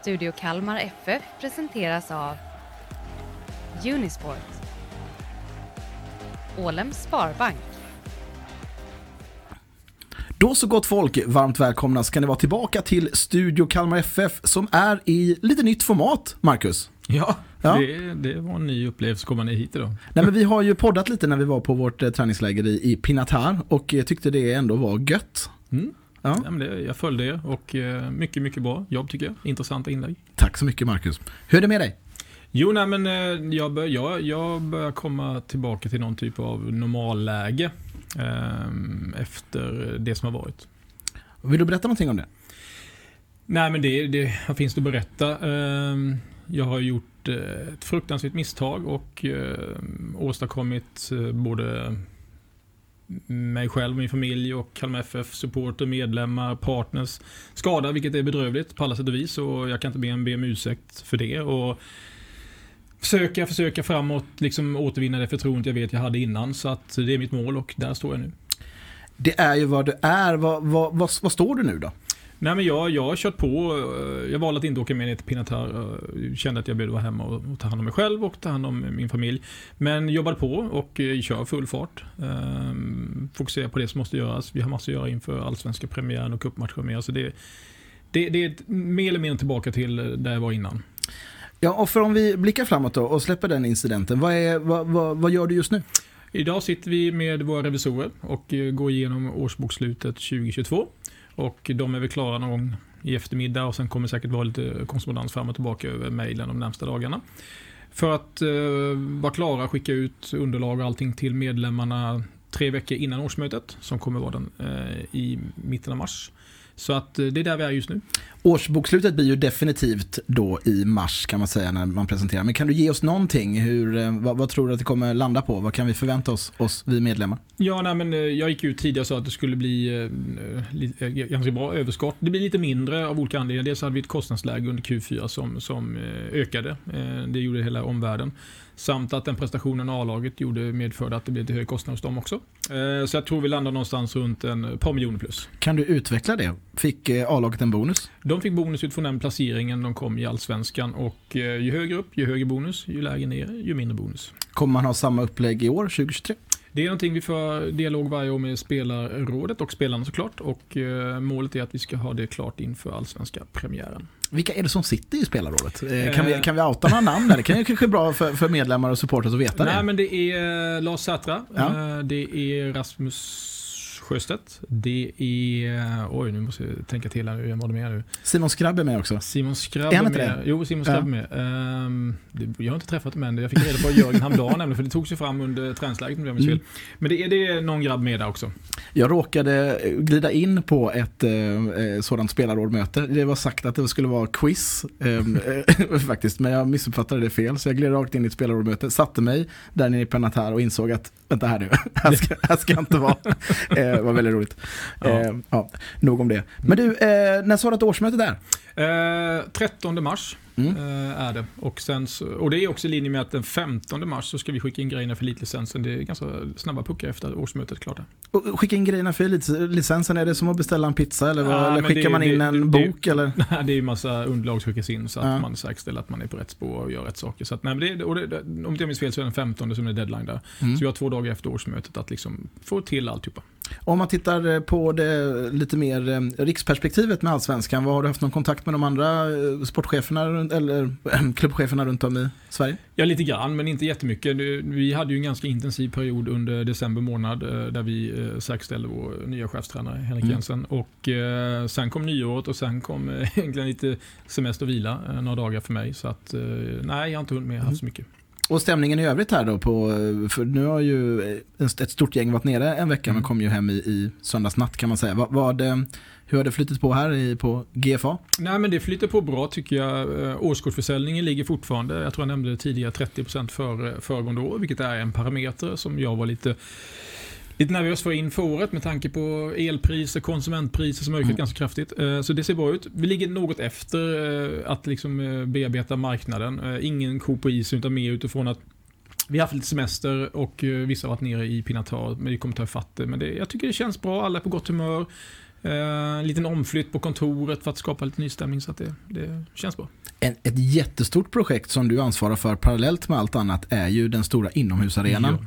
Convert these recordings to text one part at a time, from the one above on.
Studio Kalmar FF presenteras av Unisport Ålems Sparbank Då så gott folk, varmt välkomna ska ni vara tillbaka till Studio Kalmar FF som är i lite nytt format, Marcus. Ja, Ja. Det, det var en ny upplevelse att komma ner hit idag. Nej, men vi har ju poddat lite när vi var på vårt eh, träningsläger i, i Pinatar och eh, tyckte det ändå var gött. Mm. Ja. Ja, men det, jag följde er och eh, mycket, mycket bra jobb tycker jag. Intressanta inlägg. Tack så mycket Marcus. Hur är det med dig? Jo, nej, men eh, jag, bör, jag, jag börjar komma tillbaka till någon typ av normalläge eh, efter det som har varit. Vill du berätta någonting om det? Nej, men det, det vad finns det att berätta. Eh, jag har gjort eh, ett fruktansvärt misstag och eh, åstadkommit både mig själv, min familj och Kalmar FF, supporter, medlemmar, partners skada, vilket är bedrövligt på alla sätt och vis och jag kan inte be en be om ursäkt för det. Och försöka, försöka framåt, liksom återvinna det förtroendet jag vet jag hade innan. Så att det är mitt mål och där står jag nu. Det är ju vad du är. Vad, vad, vad, vad står du nu då? Nej men jag, jag har kört på. Jag valde att inte åka med ner till Pinatar. Kände att jag behövde vara hemma och, och ta hand om mig själv och ta hand om min familj. Men jobbade på och eh, kör full fart. Ehm, Fokuserar på det som måste göras. Vi har massor att göra inför allsvenska premiären och cupmatcher med. Så det, det, det är mer eller mindre tillbaka till där jag var innan. Ja, och för om vi blickar framåt då och släpper den incidenten. Vad, är, vad, vad, vad gör du just nu? Idag sitter vi med våra revisorer och eh, går igenom årsbokslutet 2022. Och de är väl klara någon gång i eftermiddag och sen kommer det säkert vara lite korrespondens fram och tillbaka över mejlen de närmsta dagarna. För att eh, vara klara, skicka ut underlag och allting till medlemmarna tre veckor innan årsmötet som kommer vara den eh, i mitten av mars. Så att eh, det är där vi är just nu. Årsbokslutet blir ju definitivt då i mars kan man säga när man presenterar. Men kan du ge oss någonting? Hur, eh, vad, vad tror du att det kommer landa på? Vad kan vi förvänta oss, oss vi medlemmar? Ja, nej, men eh, jag gick ut tidigare och sa att det skulle bli eh, ganska bra överskott. Det blir lite mindre av olika anledningar. Dels hade vi ett kostnadsläge under Q4 som, som ökade. Det gjorde hela omvärlden. Samt att den prestationen A-laget gjorde medförde att det blev lite hög kostnad hos dem också. Så jag tror vi landar någonstans runt en par miljoner plus. Kan du utveckla det? Fick A-laget en bonus? De fick bonus utifrån den placeringen de kom i Allsvenskan och eh, ju högre upp, ju högre bonus, ju lägre ner, ju mindre bonus. Kommer man ha samma upplägg i år, 2023? Det är någonting vi för dialog varje år med spelarrådet och spelarna såklart och eh, målet är att vi ska ha det klart inför allsvenska premiären. Vilka är det som sitter i spelarrådet? Eh, Kan vi, kan vi outa några namn? Det kan ju kanske vara bra för, för medlemmar och supporters att veta Nej det. men det är Lars Sätra, Ja. det är Rasmus Sjöstedt, det är, oj nu måste jag tänka till här jag var det med nu. Simon Skrabb är med också. Simon Skrabb Är han inte med. det? Jo, Simon Skrabb är med. Ehm, det, jag har inte träffat dem än. Jag fick reda på Jörgen häromdagen nämligen, för det togs ju fram under träningsläget om jag minns Mm. fel. Men det är, det någon grabb med där också. Jag råkade glida in på ett eh, eh, sådant spelarrådmöte. Det var sagt att det skulle vara quiz eh, faktiskt, men jag missuppfattade det fel. Så jag gled rakt in i ett spelarrådmöte, satte mig där nere i Penatar och insåg att vänta här nu, här ska, här ska jag inte vara. Det var väldigt roligt. Ja. Eh, ja, nog om det. Men du, eh, när sa du att årsmötet är? Eh, 13 mars Mm. eh, är det. Och, sen, så- och det är också i linje med att den 15 mars så ska vi skicka in grejerna för elitlicensen. Det är ganska snabba puckar efter årsmötet klart. Och skicka in grejerna för elit- licensen, är det som att beställa en pizza eller, Ja, eller skickar det- man in det- en det- bok? eller? det är ju massa underlag som skickas in så att Ja. man säkerställer att man är på rätt spår och gör rätt saker. Så att, nej, men det, och det, om inte jag minns fel så är det den 15 som är deadline där. Mm. Så vi har två dagar efter årsmötet att liksom få till alltihopa. Om man tittar eh, på det lite mer eh, riksperspektivet med Allsvenskan, vad har du haft någon kontakt med de andra sportcheferna runt- eller klubbcheferna runt om i Sverige? Ja, lite grann, men inte jättemycket. Vi hade ju en ganska intensiv period under december månad eh, där vi eh, säkerställde vår nya chefstränare Henrik Mm. Jensen. Och eh, sen kom nyåret och sen kom egentligen lite semester och vila några dagar för mig. Så att, eh, nej, jag har inte hunnit med haft så mycket. Och stämningen i övrigt här då, på, för nu har ju ett stort gäng varit nere en vecka Mm. men kom ju hem i, i söndagsnatt kan man säga. Vad, vad, eh, hur har det flyttit på här i, på GFA? Nej, men det flyter på bra tycker jag. Eh, Årskortsförsäljningen ligger fortfarande, jag tror jag nämnde det tidigare, 30% för föregående år, vilket är en parameter som jag var lite Lite nervös för inför året med tanke på elpriser, konsumentpriser som ökat Mm. ganska kraftigt. Eh, Så det ser bra ut. Vi ligger något efter eh, att liksom eh, bearbeta marknaden. Ingen ko på is utan mer utifrån att vi har haft lite semester och vissa har varit nere i Pinatar, men vi kommer ta ifatt det. Men det, jag tycker det känns bra, alla är på gott humör. En liten omflytt på kontoret för att skapa lite nystämning så att det, det känns bra. En, ett jättestort projekt som du ansvarar för parallellt med allt annat är ju den stora inomhusarenan.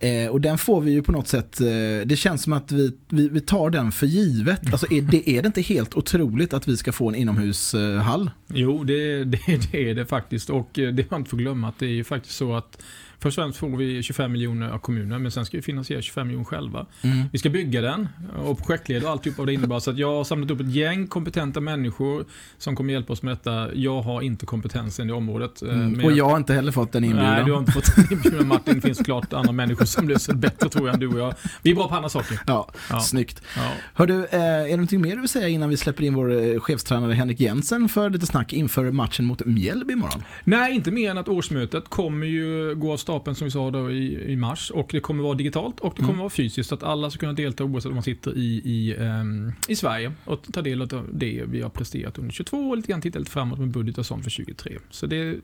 Eh, och den får vi ju på något sätt, eh, det känns som att vi, vi, vi tar den för givet. Alltså är det, är det inte helt otroligt att vi ska få en inomhushall? Jo, det, det, det är det faktiskt. Och eh, det man inte får glömma att det är ju faktiskt så att Först och främst får vi 25 miljoner av kommunen men sen ska vi finansiera 25 miljoner själva. Mm. Vi ska bygga den och projektleda och alltihop av det innebär. Så att jag har samlat upp ett gäng kompetenta människor som kommer hjälpa oss med detta. Jag har inte kompetensen i området. eh, Mm. Och jag har inte heller fått en inbjudan. Nej, du har inte fått en inbjudan Martin. Det finns klart andra människor som löser det bättre tror jag än du och jag. Vi är bra på andra saker. Ja, Ja. snyggt. Ja. Hör du, eh, är det någonting mer du vill säga innan vi släpper in vår eh, chefstränare Henrik Jensen för lite snack inför matchen mot Mjällby imorgon? Nej, inte mer än att årsmötet kommer ju gå av stapeln som vi sa då i, i mars. Och det kommer vara digitalt och det kommer Mm. vara fysiskt. Så att alla ska kunna delta oavsett om man sitter i, i, ehm, i Sverige och ta del av det vi har presterat under 22 och lite grann titta lite framåt med budget och sånt för 23. Så det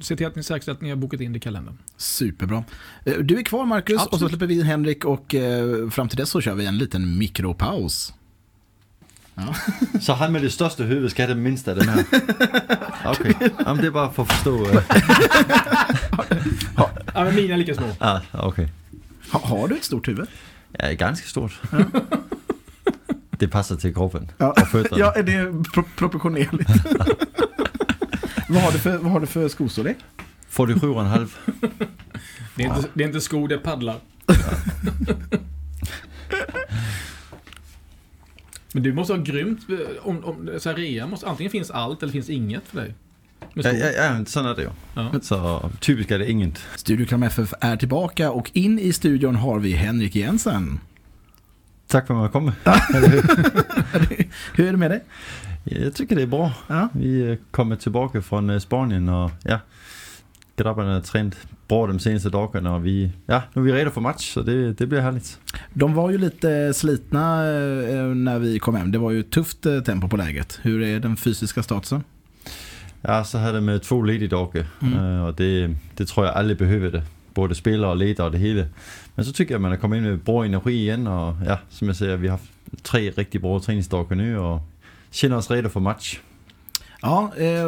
Se till att ni säkerställer att ni har bokat in det i kalendern. Superbra. Eh, Du är kvar Marcus och så Absolut. släpper vi in Henrik och eh, fram till dess så kör vi en liten mikropaus. Så han med det största huvudet ska ha det minsta den här. Okej, okay. det är bara för att förstå. eh. Ja, men mina är lika små. Ah, okej. Ha, har du ett stort huvud? Ja, ganska stort. Det passar till kroppen Ja, och fötterna. ja är det pro proportionerligt? vad, har du för, vad har du för skostorlek? 47,5. Det är, inte, det är inte skor, det är paddlar. Men du måste ha grymt, eh, om, om så här, rea måste, antingen finns allt eller finns inget för dig. Ja, ja, ja, sån är det ju. Ja. Så typiskt är det inget. Studio Kram FF är tillbaka och in i studion har vi Henrik Jensen. Tack för att man kommer. Hur är det med dig? Jag tycker det är bra. Ja. Vi är kommit tillbaka från eh, Spanien och ja, grabbarna har tränat bra de senaste dagarna och vi, ja, nu är vi redo för match så det, det blir härligt. De var ju lite slitna eh, när vi kom hem. Det var ju tufft eh, tempo på läget. Hur är den fysiska statusen? Ja, så hade med två ledigdagar Mm. mm. och det, det tror jag behöver det. Både spelare och ledare och det hela. Men så tycker jag man har kommit in med bra energi igen och ja, som jag säger, vi har haft tre riktigt bra träningsdagar nu och känner oss redo för match. Ja, eh,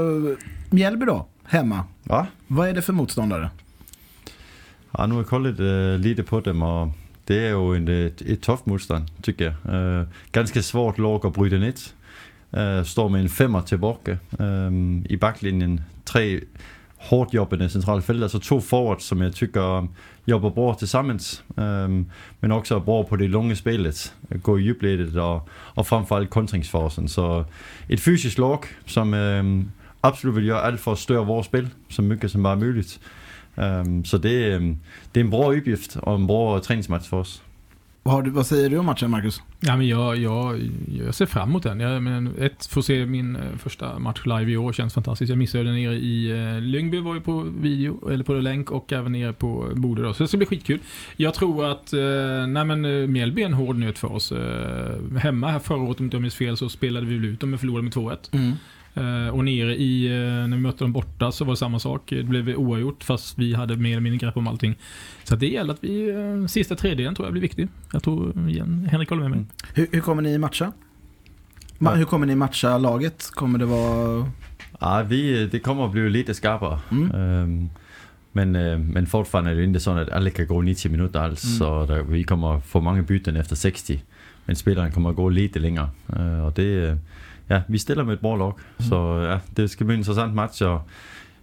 Mjällby då, hemma. Va? Vad är det för motståndare? Ja, nu har jag kollat uh, lite på dem och det är ju en, ett, ett tufft motstånd tycker jag. Uh, ganska svårt lag att bryta ner. Uh, står med en femma tillbaka. Um, øh, I backlinjen tre hårt jobbande centralfält, alltså två forwards som jag tycker jobbar bra tillsammans. Um, øh, men också bra på det långa spelet. Gå i djupledet och, och framförallt kontringsfasen. Så ett fysiskt lag som um, absolut vill göra allt för att störa vårt spel så mycket som bara möjligt. Um, så det det är en bra uppgift och en bra träningsmatch för oss. Vad, vad säger du om matchen Marcus? Ja, men jag, jag, jag ser fram emot den. Jag, men ett, få se min eh, första match live i år känns fantastiskt. Jag missade den nere i eh, Lyngby, var ju på video, eller på länk och även nere på Bode då. Så det ska bli skitkul. Jag tror att, eh, nej men eh, Mjällby är en hård nöt för oss. Eh, hemma här förra året, om inte jag minns fel, så spelade vi ut dem och förlorade med 2-1. Eh, och nere i, eh, när vi mötte dem borta så var det samma sak. Det blev oavgjort fast vi hade mer eller mindre grepp om allting. Så att det gäller att vi, eh, sista tredjedelen tror jag blir viktig. Jag tror, igen, Henrik håller med mig. Mm. Hur, hur kommer ni matcha? Ma- Ja. Hur kommer ni matcha laget? Kommer det vara... Ja, vi, det kommer att bli lite skarpare. Mm. Um, men, uh, men fortfarande är det inte så att alla kan gå 90 minuter alls. Mm. Så där, vi kommer få många byten efter 60. Men spelaren kommer att gå lite längre. Uh, och det, ja, vi ställer med bra lag. Mm. Så ja, det ska bli en intressant match. Och,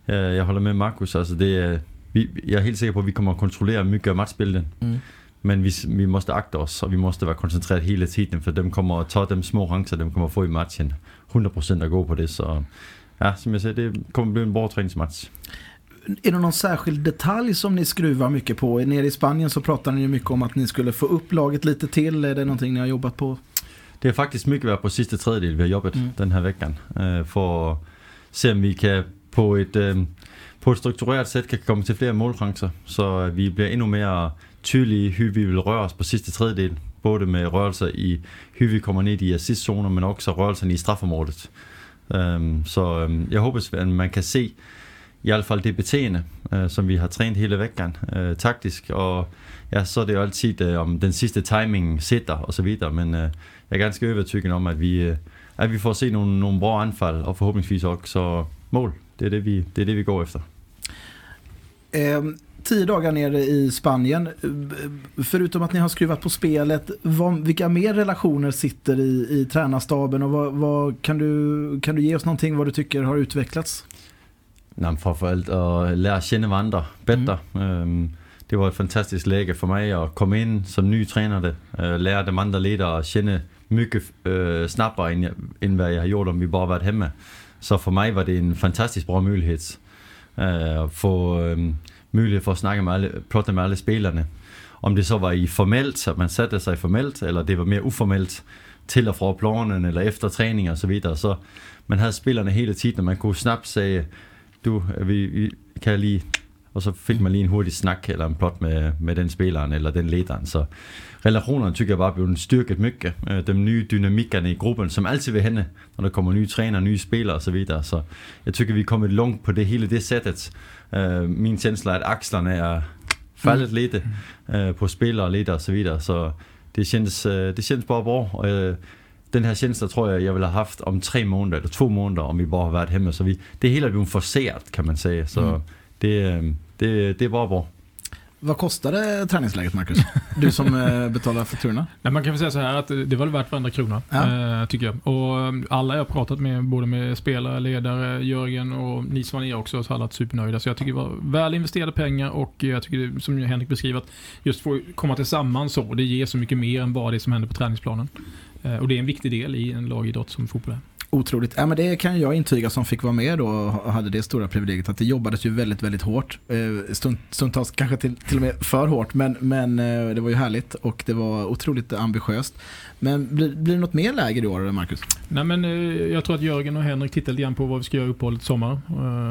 uh, jag håller med Marcus. Alltså det, vi, jag är helt säker på att vi kommer att kontrollera mycket av matchbilden. Mm. Men vi, vi måste akta oss och vi måste vara koncentrerade hela tiden för de kommer att ta de små chanser de kommer att få i matchen. 100% att gå på det så ja, som jag säger det kommer att bli en bra träningsmatch. Är det någon särskild detalj som ni skruvar mycket på? Nere i Spanien så pratar ni mycket om att ni skulle få upp laget lite till. Är det någonting ni har jobbat på? Det är faktiskt mycket varit på sista tredjedel vi har jobbat Mm. den här veckan. eh, för att se om vi kan på ett, eh, på ett strukturerat sätt kan komma till fler målchanser. Så vi blir ännu mer tydliga hur vi vill röra oss på sista tredjedel. Både med rörelser i hur vi kommer ner i assistzoner men också rörelsen i straffområdet. Um, så jag hoppas att man kan se i alla fall det beteende, øh, som vi har tränat hela veckan, øh, taktisk. Och ja, så är det ju alltid øh, om den sista timingen sitter och så vidare. Men øh, jag är ganska övertygad om att vi, øh, att vi får se några, bra anfall och förhoppningsvis också mål. Det är det vi, det är det vi går efter. Um tio dagar nere i Spanien. Eh, förutom att ni har skruvat på spelet, vad, vilka mer relationer sitter i, i tränarstaben och vad, vad, kan, du, kan du ge oss någonting vad du tycker har utvecklats? Nej, framförallt att lära känna varandra bättre. Mm. Det var ett fantastiskt läge för mig att komma in som ny tränare, øh, lära de andra ledare att känna mycket äh, snabbare än, än vad jag har gjort om vi bara varit hemma. Så för mig var det en fantastiskt bra möjlighet äh, att få möjlighet för att snacka med alla, prata med alla spelarna. Om det så var i formellt, att man satte sig formellt, eller det var mer oformellt till och från planen eller efter träning och så vidare. Så man hade spelarna hela tiden, man kunde snabbt säga du, vi, vi kan lige... Och så fick man lige en hurtig snack eller en plot med, med den spelaren eller den ledaren. Så relationerna tycker jag bara blev styrket mycket. De nya dynamikerna i gruppen som alltid vill hända när det kommer nya tränare, nya spelare och så. Så jag tycker vi kommit långt på det hela det sättet. Min känsla är att axlarna är fallit mm. lite på spelare, ledare och så vidare. Så det känns, det känns bara bra. Och den här känslan tror jag jag vill ha haft om tre månader eller två månader om vi bara har varit hemma. Så vi, det hela blivit forcerat kan man säga. Så mm. det, det, det är bara bra. Vad kostade träningsläget Marcus? Du som betalar fakturorna? Nej, man kan väl säga så här att det var värt varenda krona, ja. äh, tycker jag. Och alla jag pratat med, både med spelare, ledare, Jörgen och ni som var nere också, så har alla varit supernöjda. Så jag tycker det var väl investerade pengar och jag tycker det, som Henrik beskriver, att just få komma tillsammans så, det ger så mycket mer än bara det som händer på träningsplanen. Och det är en viktig del i en lagidrott som fotboll är. Otroligt. Ja, men det kan jag intyga som fick vara med då och hade det stora privilegiet att det jobbades ju väldigt, väldigt hårt. Stund, stundtals kanske till, till och med för hårt, men, men det var ju härligt och det var otroligt ambitiöst. Men blir, blir det något mer läger i år, Marcus? Nej, men jag tror att Jörgen och Henrik tittar lite grann på vad vi ska göra uppehållet i sommar.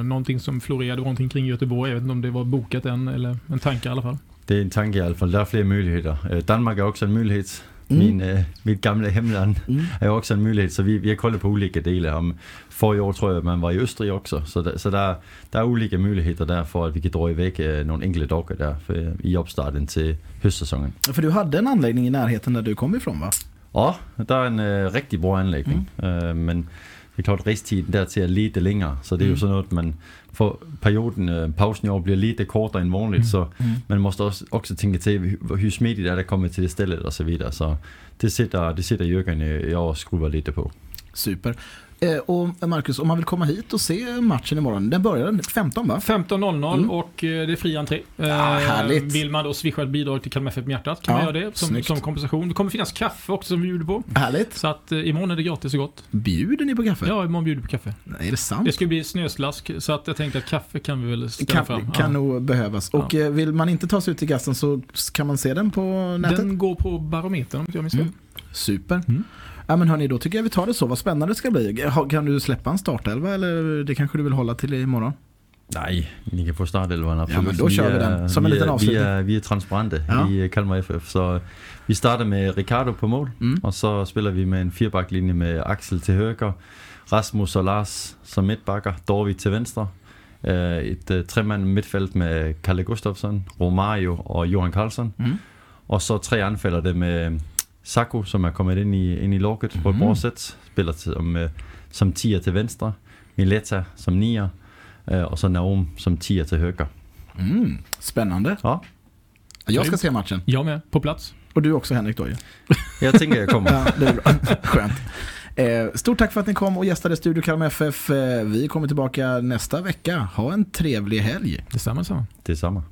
Någonting som florerade någonting kring Göteborg. Jag vet inte om det var bokat än eller en tanke i alla fall. Det är en tanke i alla fall. Det är fler möjligheter. Danmark är också en möjlighet. Mm. Min, äh, mitt gamla hemland mm. är också en möjlighet. Så vi, vi har kollat på olika delar. Förra år tror jag man var i Österrike också. Så, det, så är olika möjligheter där för att vi kan dra iväg äh, några enkla dagar där för, i uppstarten till höstsäsongen. För du hade en anläggning i närheten där du kom ifrån va? Ja, det är en äh, riktigt bra anläggning. Mm. men det är klart restiden där till är lite längre. Så det är ju så något man för perioden, pausen i år blir lite kortare än vanligt. Mm. Så mm. man måste också, tänka till hur, hur smidigt är det komma till det stället och så vidare. Så det sitter, det sitter Jörgen jag och skruvar lite på. Super. Eh, och Marcus, om man vill komma hit och se matchen imorgon, den börjar 15 va? 15.00 mm. och eh, det är fri entré. Ja, härligt. Vill man då swisha ett bidrag till Kalmar FF hjärtat kan ja, man göra det som, som, kompensation. Det kommer finnas kaffe också som vi bjuder på. Härligt. Så att eh, imorgon är det gratis och gott. Bjuder ni på kaffe? Ja, imorgon bjuder vi på kaffe. Nej, är det sant? Det ska bli snöslask så att jag tänkte att kaffe kan vi väl ställa kan, fram. Kan ja. nog behövas. Och ja. vill man inte ta sig ut till gasten så kan man se den på nätet? Den går på Barometern om jag minns mm. Super. Mm. Ja men hörni, då tycker jag vi tar det så. Vad spännande det ska bli. Kan du släppa en startelva eller det kanske du vill hålla till imorgon? Nej, ni kan få startelvan absolut. Ja men då kör vi, den som en liten avslutning. Vi är, vi är transparenta ja. i Kalmar FF. Så vi startar med Ricardo på mål mm. och så spelar vi med en fyrbacklinje med Axel till höger, Rasmus och Lars som mittbackar, David till vänster. Ett uh, treman mittfält med Kalle Gustafsson, Romario och Johan Karlsson. Mm. Och så tre anfallare med Sacco som är kommit in i, in i laget mm. på ett bra sätt. Spelar som, som tia till vänster. Mileta som nia. Och så Naum som tia till höger. Mm. Spännande. Ja. Jag ska se matchen. Jag med, på plats. Och du också Henrik då ju. Jag tänker jag kommer. ja, det är bra. Skönt. Eh, stort tack för att ni kom och gästade Studio Kalmar FF. Eh, vi kommer tillbaka nästa vecka. Ha en trevlig helg. Detsamma. Detsamma.